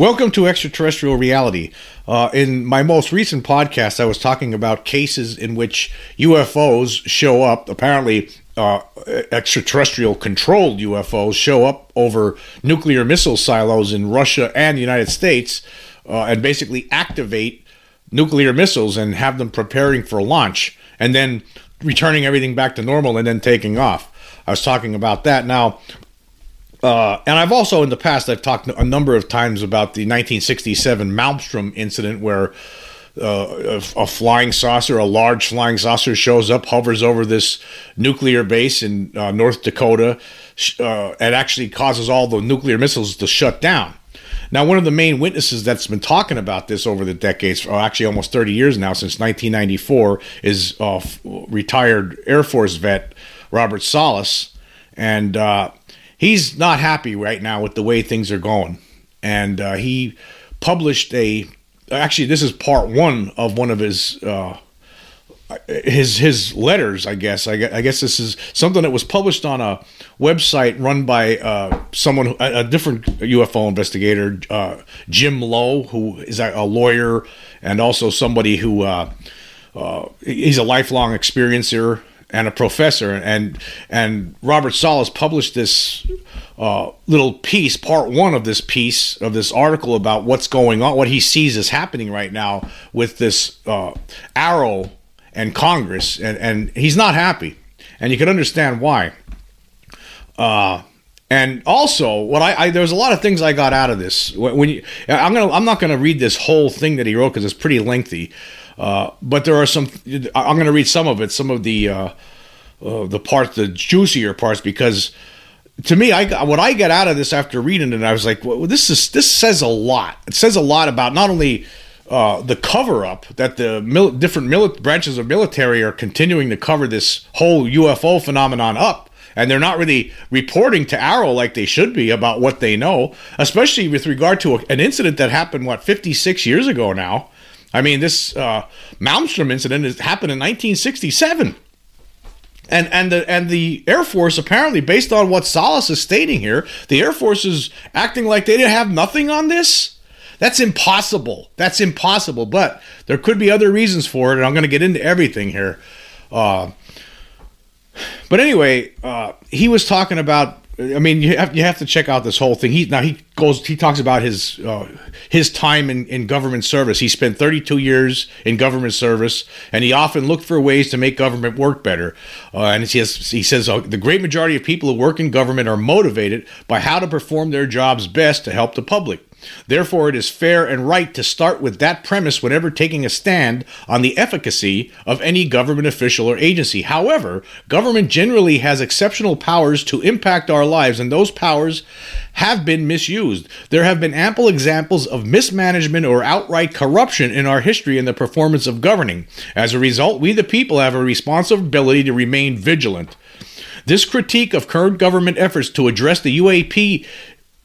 Welcome to Extraterrestrial Reality. Uh, in my most recent podcast, I was talking about cases in which UFOs show up. Apparently, uh, extraterrestrial controlled UFOs show up over nuclear missile silos in Russia and the United States uh, and basically activate nuclear missiles and have them preparing for launch and then returning everything back to normal and then taking off. I was talking about that. Now, uh, and I've also in the past I've talked a number of times about the 1967 Malmstrom incident where uh, a, a, flying saucer, a large flying saucer, shows up, hovers over this nuclear base in uh, North Dakota, uh, and actually causes all the nuclear missiles to shut down. Now, one of the main witnesses that's been talking about this over the decades, or actually almost 30 years now, since 1994, is uh, retired Air Force vet Robert Salas, and uh, he's not happy right now with the way things are going. And uh, he published a. Actually, this is part one of one of his uh, his his letters. I guess. I guess, I guess this is something that was published on a website run by uh, someone, a, a, different UFO investigator, uh, Jim Lowe, who is a, lawyer and also somebody who uh, uh, he's a lifelong experiencer and a professor, and and Robert Salas published this uh, little piece, part one of this piece of this article about what's going on, what he sees is happening right now with this uh, AARO and Congress, and and he's not happy, and you can understand why. Uh, and also, what I, I there's a lot of things I got out of this. When, when you, I'm gonna I'm not gonna read this whole thing that he wrote because it's pretty lengthy. Uh, but there are some. I'm going to read some of it, some of the uh, uh, the parts, the juicier parts, because to me, I what I get out of this after reading it, I was like, well, this is this says a lot. It says a lot about not only uh, the cover up that the mil- different mili- branches of military are continuing to cover this whole UFO phenomenon up. And they're not really reporting to AARO like they should be about what they know, especially with regard to a, an incident that happened, what, 56 years ago now. I mean, this uh, Malmstrom incident has happened in 1967. And and the and the Air Force apparently, based on what Salas is stating here, the Air Force is acting like they didn't have nothing on this. That's impossible. That's impossible. But there could be other reasons for it, and I'm going to get into everything here. Uh, but anyway, uh, he was talking about I mean, you have you have to check out this whole thing. He now he goes he talks about his uh, his time in, in government service. He spent 32 years in government service, and he often looked for ways to make government work better. Uh, and he says he says uh, the great majority of people who work in government are motivated by how to perform their jobs best to help the public. Therefore, it is fair and right to start with that premise whenever taking a stand on the efficacy of any government official or agency. However, government generally has exceptional powers to impact our lives, and those powers have been misused. There have been ample examples of mismanagement or outright corruption in our history in the performance of governing. As a result, we the people have a responsibility to remain vigilant. This critique of current government efforts to address the UAP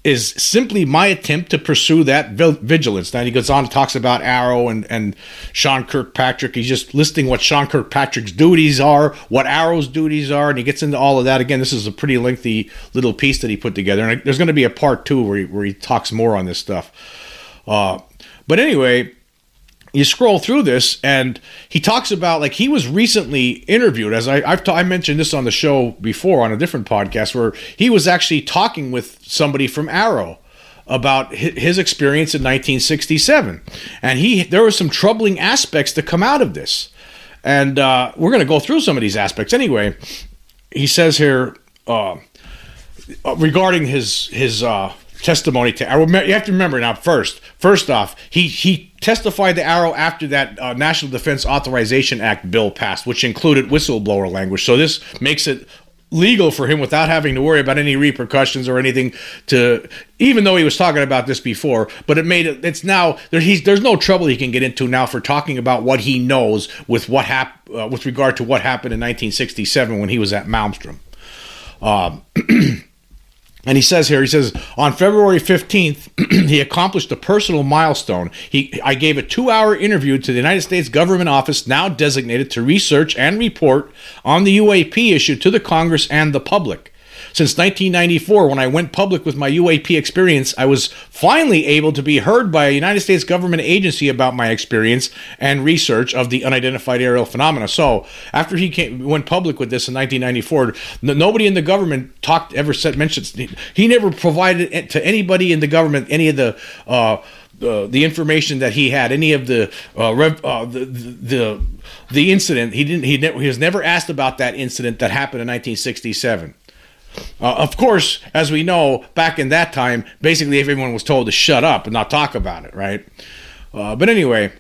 is simply my attempt to pursue that vigilance. Now he goes on and talks about AARO and, and Sean Kirkpatrick. He's just listing what Sean Kirkpatrick's duties are, what AARO's duties are, and he gets into all of that. Again, this is a pretty lengthy little piece that he put together. And there's going to be a part two where he, where he talks more on this stuff. Uh, but anyway, you scroll through this and he talks about like he was recently interviewed as I, have mentioned this on the show before on a different podcast where he was actually talking with somebody from AARO about his experience in 1967 and he there were some troubling aspects to come out of this. And uh, we're going to go through some of these aspects. Anyway he says here uh, regarding his his uh, testimony to you have to remember now first first off he he testified to AARO after that uh, national defense authorization act bill passed which included whistleblower language. So this makes it legal for him without having to worry about any repercussions or anything to even though he was talking about this before but it made it it's now there, he's, there's no trouble he can get into now for talking about what he knows with what hap, uh, with regard to what happened in 1967 when he was at Malmstrom. Um, And he says here, he says, on February 15th, he accomplished a personal milestone. He, I gave a two hour interview to the United States government office now designated to research and report on the UAP issue to the Congress and the public. Since 1994, when I went public with my UAP experience, I was finally able to be heard by a United States government agency about my experience and research of the unidentified aerial phenomena. So, after he came, went public with this in 1994, n- nobody in the government talked ever said mentioned. He never provided to anybody in the government any of the. Uh, uh, the information that he had, any of the, uh, rev, uh, the the the incident, he didn't. He, ne- he was never asked about that incident that happened in 1967. Uh, of course, as we know, back in that time, basically everyone was told to shut up and not talk about it, right? Uh, but anyway,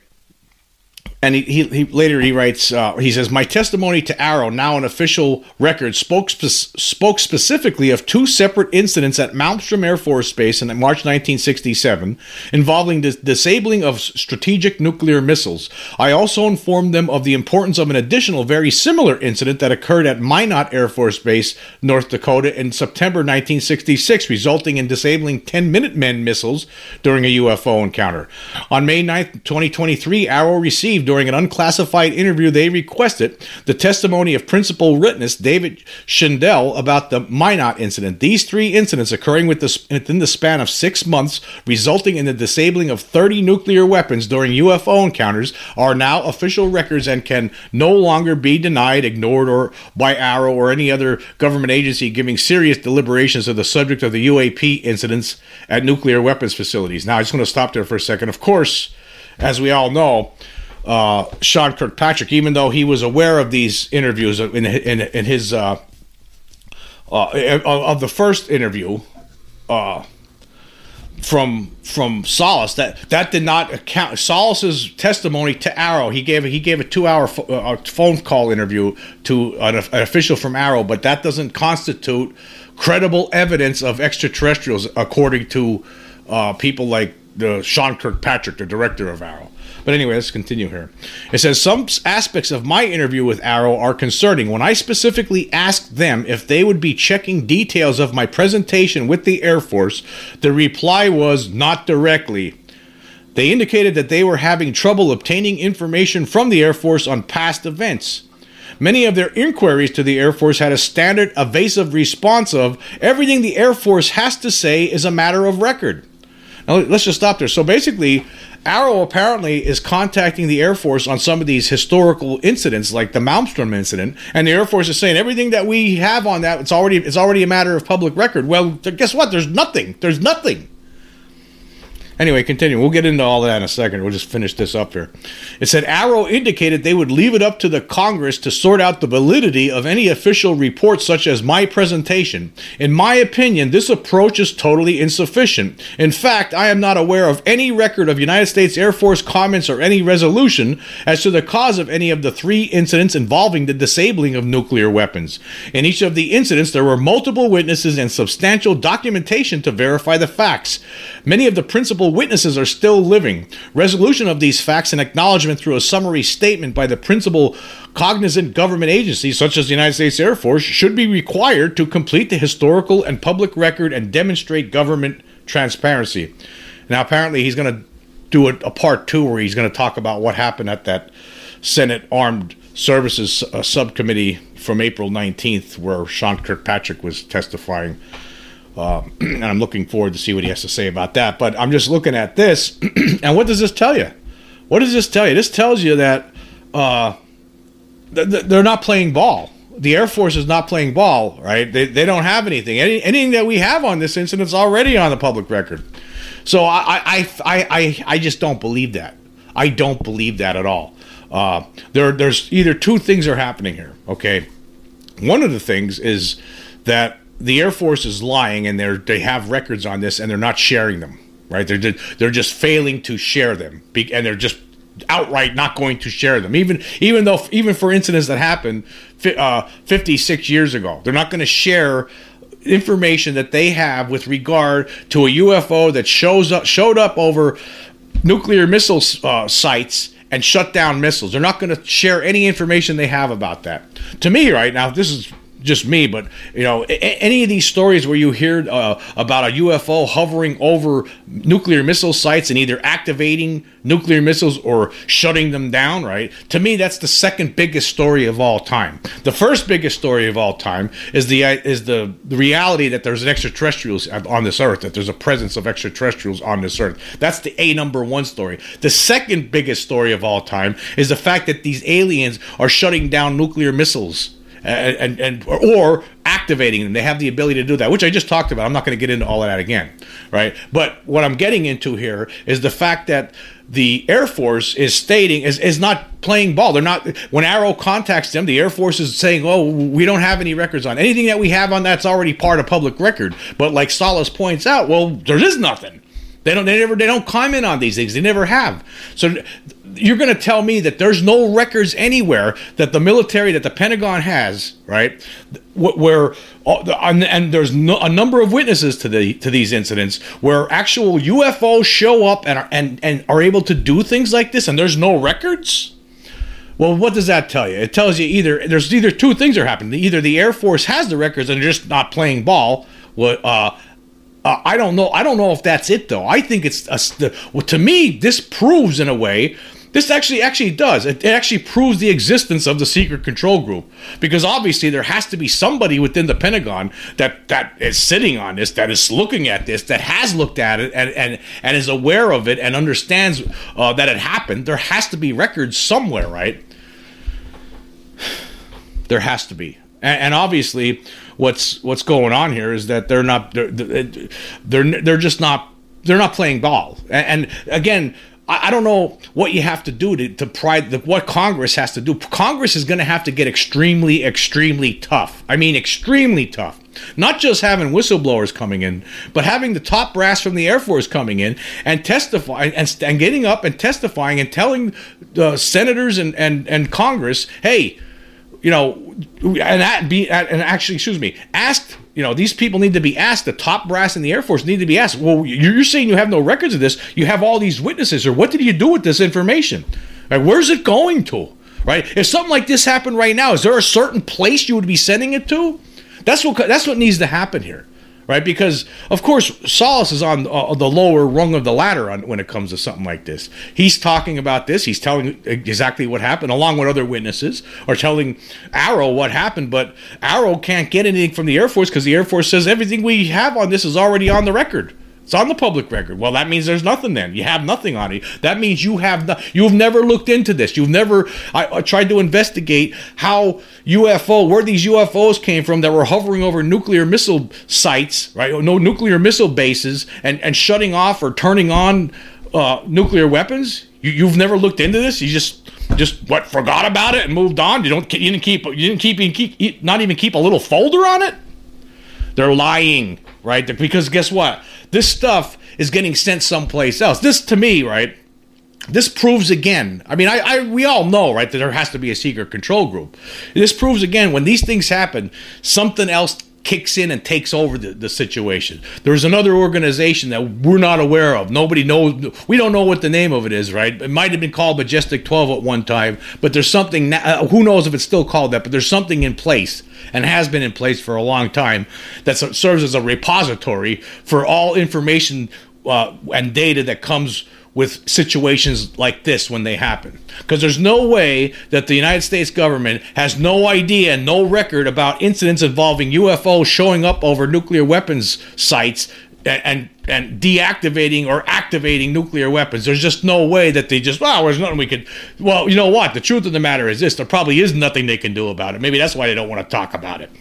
and he, he, he, later he writes uh, he says my testimony to AARO, now an official record spoke spe- spoke specifically of two separate incidents at Malmstrom Air Force Base in March 1967 involving the disabling of strategic nuclear missiles. I also informed them of the importance of an additional very similar incident that occurred at Minot Air Force Base, North Dakota in September 1966 resulting in disabling 10 Minutemen missiles during a UFO encounter. On May 9, 2023, AARO received during an unclassified interview they requested the testimony of principal witness David Schindel about the Minot incident. These three incidents occurring within the span of six months, resulting in the disabling of 30 nuclear weapons during UFO encounters, are now official records and can no longer be denied, ignored, or by AARO or any other government agency giving serious deliberations of the subject of the UAP incidents at nuclear weapons facilities. Now, I just want to stop there for a second. Of course, as we all know, uh, Sean Kirkpatrick, even though he was aware of these interviews in in, in his uh, uh, of the first interview uh, from from Salas, that that did not account Salas's testimony to AARO. He gave he gave a two hour fo- uh, phone call interview to an, an official from AARO, but that doesn't constitute credible evidence of extraterrestrials, according to uh, people like the Sean Kirkpatrick, the director of AARO. But anyway, let's continue here. It says some aspects of my interview with AARO are concerning. When I specifically asked them if they would be checking details of my presentation with the Air Force, the reply was not directly. They indicated that they were having trouble obtaining information from the Air Force on past events. Many of their inquiries to the Air Force had a standard evasive response of everything the Air Force has to say is a matter of record. Now, let's just stop there. So basically, AARO apparently is contacting the Air Force on some of these historical incidents, like the Malmstrom incident, and the Air Force is saying everything that we have on that it's already it's already a matter of public record. Well, guess what? There's nothing. There's nothing. Anyway, continue. We'll get into all that in a second. We'll just finish this up here. It said AARO indicated they would leave it up to the Congress to sort out the validity of any official report such as my presentation. In my opinion, this approach is totally insufficient. In fact, I am not aware of any record of United States Air Force comments or any resolution as to the cause of any of the three incidents involving the disabling of nuclear weapons. In each of the incidents, there were multiple witnesses and substantial documentation to verify the facts. Many of the principal witnesses are still living. Resolution of these facts and acknowledgement through a summary statement by the principal cognizant government agencies, such as the United States Air Force, should be required to complete the historical and public record and demonstrate government transparency. Now, apparently, he's going to do a, a, part two where he's going to talk about what happened at that Senate Armed Services uh, Subcommittee from April 19th, where Sean Kirkpatrick was testifying. Uh, and I'm looking forward to see what he has to say about that. But I'm just looking at this, and what does this tell you? What does this tell you? This tells you that uh, th- they're not playing ball. The Air Force is not playing ball, right? They, they don't have anything. Any, anything that we have on this incident is already on the public record. So I, I, I, I, I just don't believe that. I don't believe that at all. Uh, there, there's either two things are happening here. Okay, one of the things is that the Air Force is lying, and they're they have records on this, and they're not sharing them. Right? They're they're just failing to share them, and they're just outright not going to share them. Even even though even for incidents that happened uh, 56 years ago, they're not going to share information that they have with regard to a UFO that shows up showed up over nuclear missile uh, sites and shut down missiles. They're not going to share any information they have about that. To me, right now, this is just me, but you know, any of these stories where you hear uh, about a UFO hovering over nuclear missile sites and either activating nuclear missiles or shutting them down, right? To me, that's the second biggest story of all time. The first biggest story of all time is the is the, the reality that there's an extraterrestrials on this earth, that there's a presence of extraterrestrials on this earth. That's the a number one story. The second biggest story of all time is the fact that these aliens are shutting down nuclear missiles and, and, or activating them. They have the ability to do that, which I just talked about. I'm not going to get into all of that again, right? But what I'm getting into here is the fact that the Air Force is stating is, is not playing ball. They're not when AARO contacts them, the Air Force is saying, "Oh, we don't have any records on anything that we have on that's already part of public record." But like Salas points out, well, there is nothing. They don't. They never. They don't comment on these things. They never have. So you're going to tell me that there's no records anywhere that the military that the Pentagon has, right? Where and there's no, a number of witnesses to the to these incidents where actual UFOs show up and are, and and are able to do things like this, and there's no records. Well, what does that tell you? It tells you either there's either two things are happening. Either the Air Force has the records and they're just not playing ball. What uh, uh, I don't know. I don't know if that's it though. I think it's a, to me this proves in a way. This actually actually does. It, it actually proves the existence of the secret control group because obviously there has to be somebody within the Pentagon that that is sitting on this, that is looking at this, that has looked at it and and, and is aware of it and understands uh, that it happened. There has to be records somewhere, right? There has to be, and, and obviously what's what's going on here is that they're not they're they're, they're just not they're not playing ball. And, and again, I, I, don't know what you have to do to, to pride the, what Congress has to do. Congress is going to have to get extremely, extremely tough. I mean, extremely tough. Not just having whistleblowers coming in, but having the top brass from the Air Force coming in and testifying and, and getting up and testifying and telling the senators and, and, and Congress, hey, you know, and be and actually, excuse me, asked. You know, these people need to be asked. The top brass in the Air Force need to be asked. Well, you're saying you have no records of this. You have all these witnesses, or what did you do with this information? Right, where's it going to? Right? If something like this happened right now, is there a certain place you would be sending it to? That's what that's what needs to happen here right? Because of course Salas is on uh, the lower rung of the ladder on, when it comes to something like this. He's talking about this. He's telling exactly what happened, along with other witnesses, or telling AARO what happened. But AARO can't get anything from the Air Force because the Air Force says everything we have on this is already on the record. It's on the public record. Well, that means there's nothing. Then you have nothing on it. That means you have no, you've never looked into this. You've never I, I, tried to investigate how UFO where these UFOs came from that were hovering over nuclear missile sites, right? No nuclear missile bases, and and shutting off or turning on uh, nuclear weapons. You, you've never looked into this. You just just what forgot about it and moved on. You don't you didn't keep you didn't keep, you didn't keep not even keep a little folder on it. They're lying, right? Because guess what? This stuff is getting sent someplace else. This to me, right? This proves again. I mean, I, I we all know, right, that there has to be a secret control group. This proves again when these things happen, something else kicks in and takes over the, the situation. There's another organization that we're not aware of. Nobody knows. We don't know what the name of it is, right? It might have been called Majestic 12 at one time, but there's something. Uh, who knows if it's still called that? But there's something in place and has been in place for a long time that serves as a repository for all information uh, and data that comes with situations like this when they happen. Because there's no way that the United States government has no idea and no record about incidents involving UFOs showing up over nuclear weapons sites and, and, and deactivating or activating nuclear weapons. There's just no way that they just, well, there's nothing we could. Well, you know what? The truth of the matter is this there probably is nothing they can do about it. Maybe that's why they don't want to talk about it.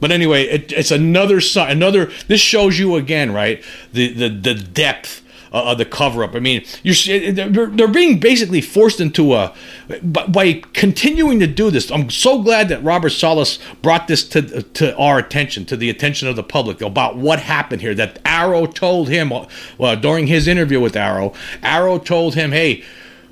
But anyway, it, it's another another. This shows you again, right? The the the depth uh, the cover up. I mean, you're they're, they're being basically forced into a by continuing to do this. I'm so glad that Robert Salas brought this to to our attention, to the attention of the public about what happened here. That AARO told him uh, during his interview with AARO, AARO told him, "Hey."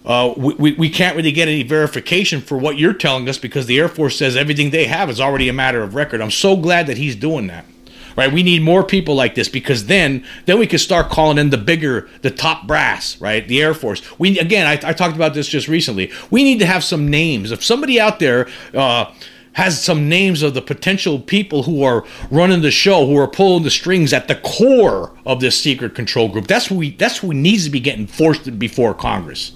Uh, we, we can't really get any verification for what you're telling us because the Air Force says everything they have is already a matter of record. I'm so glad that he's doing that right? We need more people like this because then then we can start calling in the bigger, the top brass, right? The Air Force. We again, I, I talked about this just recently. We need to have some names. If somebody out there. Uh, has some names of the potential people who are running the show, who are pulling the strings at the core of this secret control group. That's what we that's who needs to be getting forced before Congress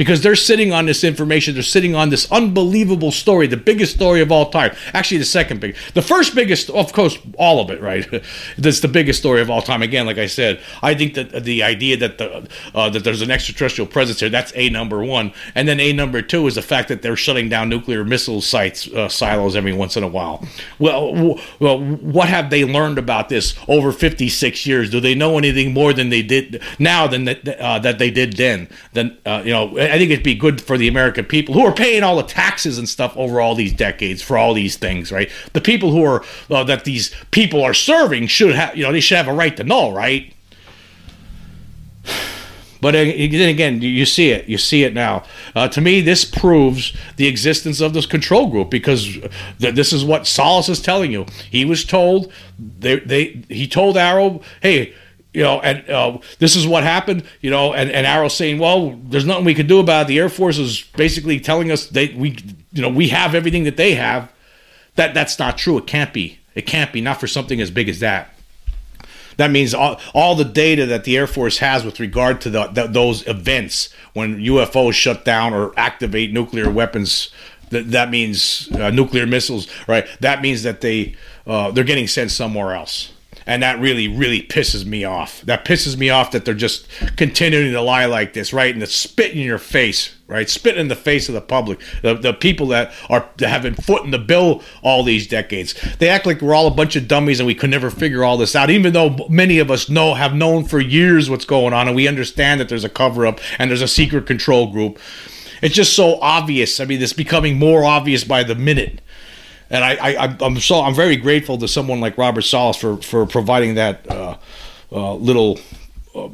because they're sitting on this information. They're sitting on this unbelievable story, the biggest story of all time. Actually, the second big, the first biggest, of course, all of it, right? That's the biggest story of all time. Again, like I said, I think that the idea that the uh, that there's an extraterrestrial presence here, that's a number one, and then a number two is the fact that they're shutting down nuclear missile sites uh, silos every once in a while. Well, w- well, what have they learned about this over 56 years? Do they know anything more than they did now than that, uh, that they did then? Then uh, you know I think it'd be good for the American people who are paying all the taxes and stuff over all these decades for all these things, right? The people who are uh, that these people are serving should have, you know, they should have a right to know, right? But then again, you see it. You see it now. Uh, to me, this proves the existence of this control group because th- this is what Salas is telling you. He was told they, they he told AARO, hey, you know, and uh, this is what happened, you know, and, and AARO saying, well, there's nothing we can do about it. The Air Force is basically telling us they we you know we have everything that they have. That that's not true. It can't be. It can't be. Not for something as big as that. That means all, all the data that the Air Force has with regard to the, the, those events when UFOs shut down or activate nuclear weapons. That, that means uh, nuclear missiles, right? That means that they uh, they're getting sent somewhere else and that really really pisses me off. That pisses me off that they're just continuing to lie like this right? And to spit in your face right? Spit in the face of the public the, the people that are that have been footing the bill all these decades. They act like we're all a bunch of dummies and we could never figure all this out even though many of us know have known for years what's going on and we understand that there's a cover up and there's a secret control group. It's just so obvious. I mean it's becoming more obvious by the minute and I, I I'm so I'm very grateful to someone like Robert Salas for for providing that uh, uh, little. Uh,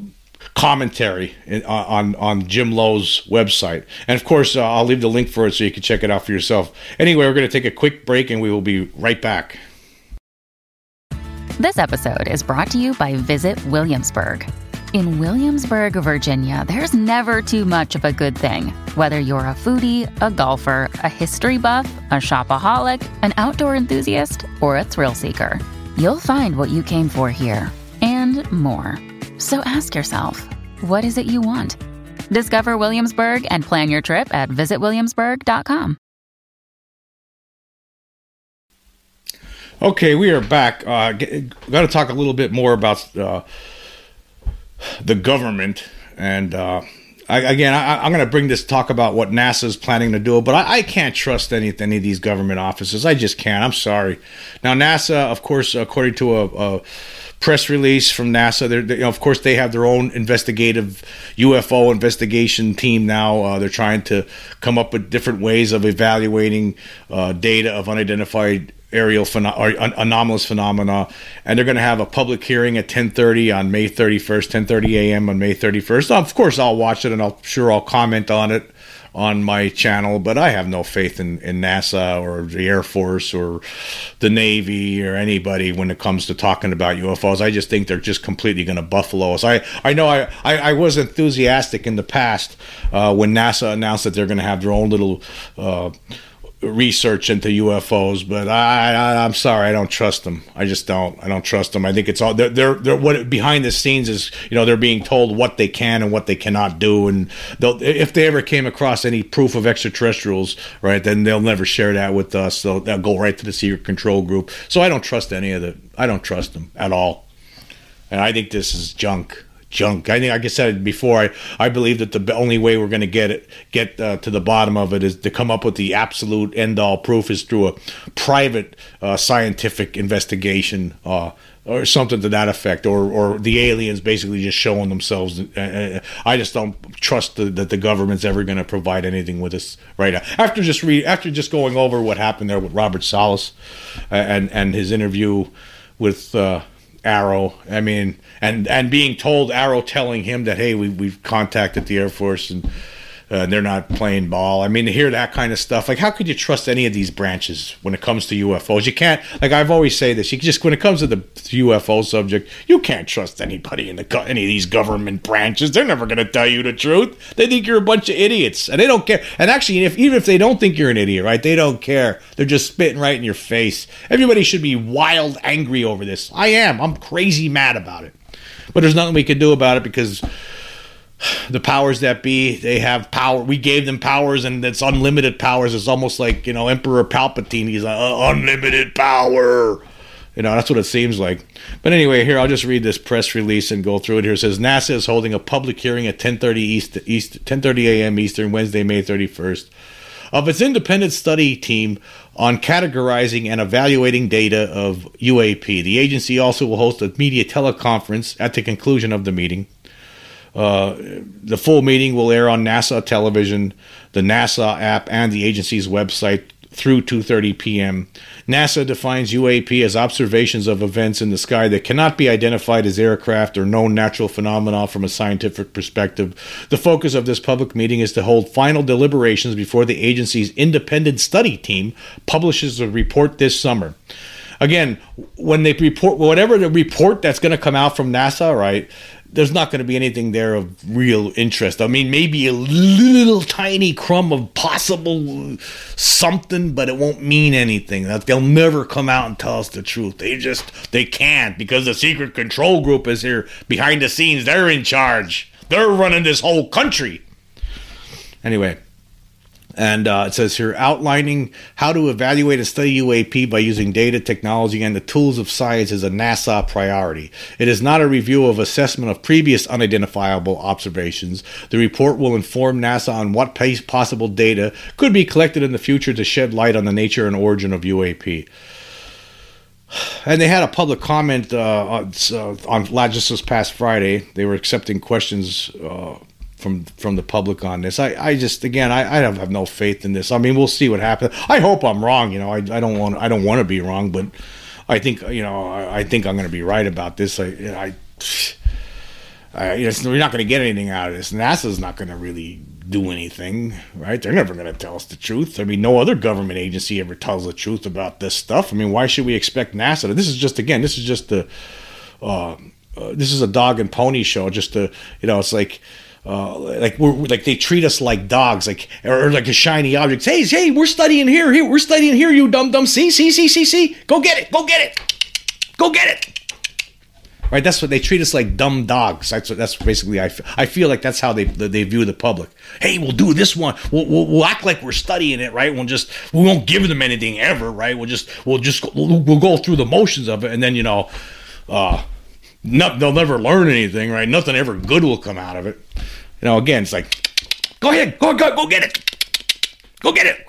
commentary in, uh, on on Jim Lowe's website, and of course, uh, I'll leave the link for it so you can check it out for yourself. Anyway, we're going to take a quick break, and we will be right back. This episode is brought to you by Visit Williamsburg. In Williamsburg, Virginia, there's never too much of a good thing. Whether you're a foodie, a golfer, a history buff, a shopaholic, an outdoor enthusiast, or a thrill seeker, you'll find what you came for here and more. So ask yourself, what is it you want? Discover Williamsburg and plan your trip at visitwilliamsburg.com. Okay, we are back. Uh, got to talk a little bit more about uh, the government and uh, I, again I, am going to bring this talk about what NASA is planning to do but I, I, can't trust any, any of these government offices. I just can't. I'm sorry. Now nasa of course according to a, a press release from nasa they you know, of course they have their own investigative ufo investigation team now. Uh, they're trying to come up with different ways of evaluating uh, data of unidentified aerial pheno- or anomalous phenomena and they're going to have a public hearing at 10:30 on May 31st 10:30 a.m. on May 31st of course I'll watch it and I'll sure I'll comment on it on my channel but I have no faith in, in NASA or the Air Force or the Navy or anybody when it comes to talking about UFOs I just think they're just completely going to buffalo us I, I know I, I, I, was enthusiastic in the past uh, when NASA announced that they're going to have their own little uh, research into UFOs, but I, I am sorry, I don't trust them. I just don't. I don't trust them. I think it's all they're, they're they're what behind the scenes is you know they're being told what they can and what they cannot do, and they'll if they ever came across any proof of extraterrestrials, right, then they'll never share that with us. They'll, they'll go right to the secret control group. So I don't trust any of the. I don't trust them at all, and I think this is junk junk. I think, like I said before, I, I believe that the only way we're going to get it, get uh, to the bottom of it, is to come up with the absolute end all proof is through a private uh, scientific investigation. Uh, or something to that effect, or or the aliens basically just showing themselves. Uh, uh, I just don't trust the, that the government's ever going to provide anything with us right now. After just read, after just going over what happened there with Robert uh, and and his interview with uh, AARO. I mean, and and being told AARO telling him that hey, we we've contacted the Air Force and uh, they're not playing ball. I mean, to hear that kind of stuff, like how could you trust any of these branches when it comes to UFOs? You can't. Like I've always say this, you just when it comes to the UFO subject, you can't trust anybody in the any of these government branches. They're never going to tell you the truth. They think you're a bunch of idiots, and they don't care. And actually, if even if they don't think you're an idiot, right? They don't care. They're just spitting right in your face. Everybody should be wild angry over this. I am. I'm crazy mad about it. But there's nothing we can do about it because the powers that be they have power we gave them powers and it's unlimited powers. It's almost like you know emperor palpatine he's like uh, unlimited power. You know that's what it seems like. But anyway here i'll just read this press release and go through it. Here it says nasa is holding a public hearing at 10.30 east, east 10.30 a.m eastern wednesday may 31st of its independent study team on categorizing and evaluating data of uap the agency also will host a media teleconference at the conclusion of the meeting uh, the full meeting will air on NASA television, the NASA app, and the agency's website through 2:30 p.m. NASA defines UAP as observations of events in the sky that cannot be identified as aircraft or known natural phenomena from a scientific perspective. The focus of this public meeting is to hold final deliberations before the agency's independent study team publishes a report this summer. Again, when they report whatever the report that's going to come out from NASA, right? There's not going to be anything there of real interest. I mean, maybe a little tiny crumb of possible something, but it won't mean anything. They'll never come out and tell us the truth. They just they can't because the secret control group is here behind the scenes. They're in charge. They're running this whole country. Anyway, and uh, it says here outlining how to evaluate and study UAP by using data, technology, and the tools of science is a NASA priority. It is not a review of assessment of previous unidentifiable observations. The report will inform NASA on what possible data could be collected in the future to shed light on the nature and origin of UAP. And they had a public comment uh, on, uh, on just this past Friday. They were accepting questions uh, from from the public on this. I, I just again I, I have no faith in this. I mean we'll see what happens. I hope I'm wrong. You know I, I don't want I don't want to be wrong, but I think you know I, I think I'm going to be right about this. I I, I we're not going to get anything out of this. NASA's not going to really do anything, right? They're never going to tell us the truth. I mean, no other government agency ever tells the truth about this stuff. I mean, why should we expect NASA? This is just again, this is just the uh, uh, this is a dog and pony show. Just to you know, it's like uh, like we're like they treat us like dogs, like or, like a shiny object. Hey, hey, we're studying here, here, we're studying here. You dumb dumb. See, see, see, see, see. Go get it, go get it, go get it. Right, that's what they treat us like dumb dogs. That's what, that's basically I, I feel like that's how they they view the public. Hey, we'll do this one. We'll, we'll, we'll act like we're studying it, right? We'll just we won't give them anything ever, right? We'll just we'll just we'll, we'll go through the motions of it, and then you know, uh, no, they'll never learn anything, right? Nothing ever good will come out of it. You know, again, it's like, go ahead, go go go get it, go get it.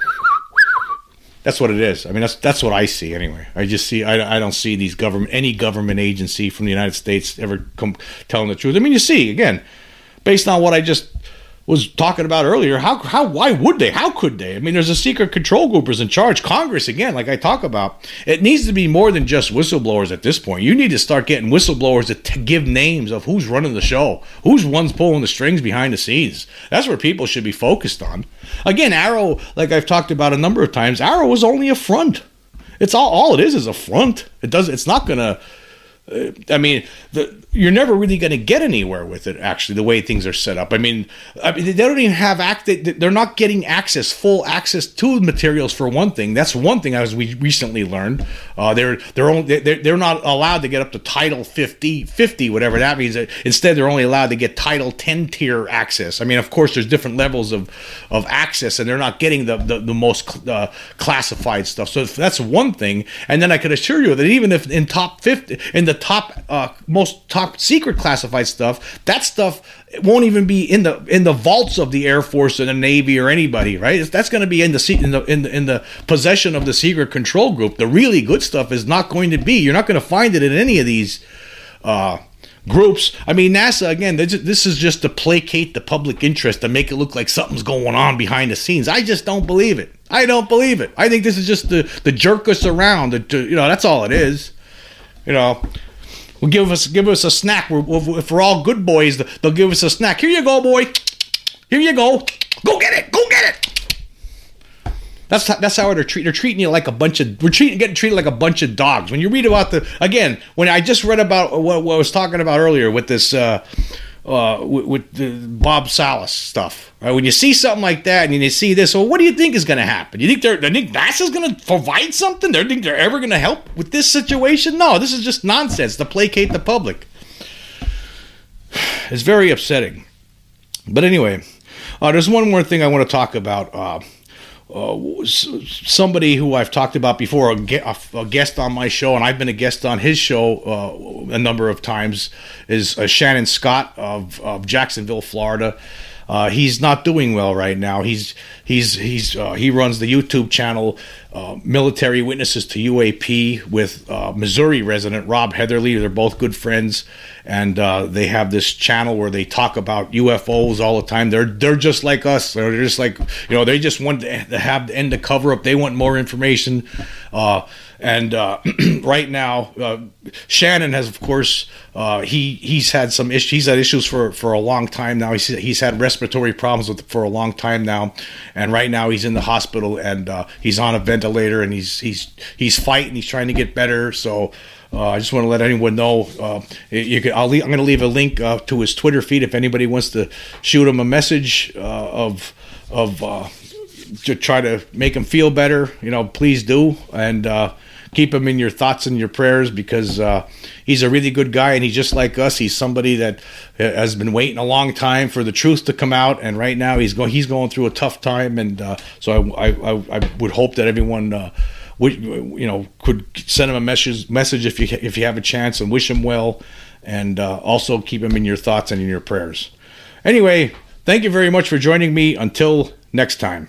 That's what it is. I mean, that's that's what I see anyway. I just see I, I don't see these government any government agency from the United States ever come telling the truth. I mean, you see again, based on what I just was talking about earlier. How how why would they? How could they? I mean, there's a secret control group is in charge. Congress again, like I talk about, it needs to be more than just whistleblowers at this point. You need to start getting whistleblowers to t- give names of who's running the show, who's ones pulling the strings behind the scenes. That's where people should be focused on. Again, AARO, like I've talked about a number of times, AARO was only a front. It's all all it is is a front. It does. It's not gonna uh, I mean, the, you're never really going to get anywhere with it. Actually, the way things are set up. I mean, I mean, they don't even have act. They're not getting access, full access to materials for one thing. That's one thing as we recently learned. Uh, they're they're only they're, they're not allowed to get up to Title 50, 50, whatever that means. Instead, they're only allowed to get Title 10 tier access. I mean, of course, there's different levels of of access, and they're not getting the the, the most uh, classified stuff. So that's one thing. And then I can assure you that even if in top 50 in the top uh, most top secret classified stuff that stuff won't even be in the in the vaults of the air force or the navy or anybody right that's going to be in the, in the in the in the possession of the secret control group the really good stuff is not going to be you're not going to find it in any of these uh, groups. I mean, NASA again. This is just to placate the public interest to make it look like something's going on behind the scenes. I just don't believe it. I don't believe it. I think this is just the the jerk us around. To, you know, that's all it is. You know, will give us give us a snack. We're, if we're all good boys, they'll give us a snack. Here you go, boy. Here you go. Go get it. Go get it. That's how, that's how they're treating. They're treating you like a bunch of. We're treating getting treated like a bunch of dogs. When you read about the again, when I just read about what, what I was talking about earlier with this. Uh, uh, with, with the Bob Salas stuff. Right? When you see something like that and you see this, well, what do you think is going to happen? You think they're, they think NASA's going to provide something? They think they're ever going to help with this situation? No, this is just nonsense to placate the public. It's very upsetting. But anyway, uh, there's one more thing I want to talk about. Uh, uh, somebody who I've talked about before, a, a, guest on my show, and I've been a guest on his show uh, a number of times, is uh, Shannon Scott of, of Jacksonville, Florida. Uh, he's not doing well right now. He's he's he's uh, he runs the YouTube channel uh, Military Witnesses to UAP with uh, Missouri resident Rob Heatherly. They're both good friends, and uh, they have this channel where they talk about UFOs all the time. They're they're just like us. They're just like you know they just want to have the end to cover up. They want more information. Uh, and uh, right now, uh, Shannon has, of course, uh, he he's had some issues. He's had issues for, for a long time now. He's he's had respiratory problems with for a long time now, and right now he's in the hospital and uh, he's on a ventilator and he's he's he's fighting. He's trying to get better. So. Uh, I just want to let anyone know. Uh, you can, leave, I'm going to leave a link to his Twitter feed if anybody wants to shoot him a message of of to try to make him feel better. You know, please do. And keep him in your thoughts and your prayers because uh, he's a really good guy and he's just like us. He's somebody that has been waiting a long time for the truth to come out, and right now he's going he's going through a tough time. And uh, so I, I, I would hope that everyone. Uh, you know could send him a message message if you if you have a chance and wish him well and uh, also keep him in your thoughts and in your prayers anyway thank you very much for joining me until next time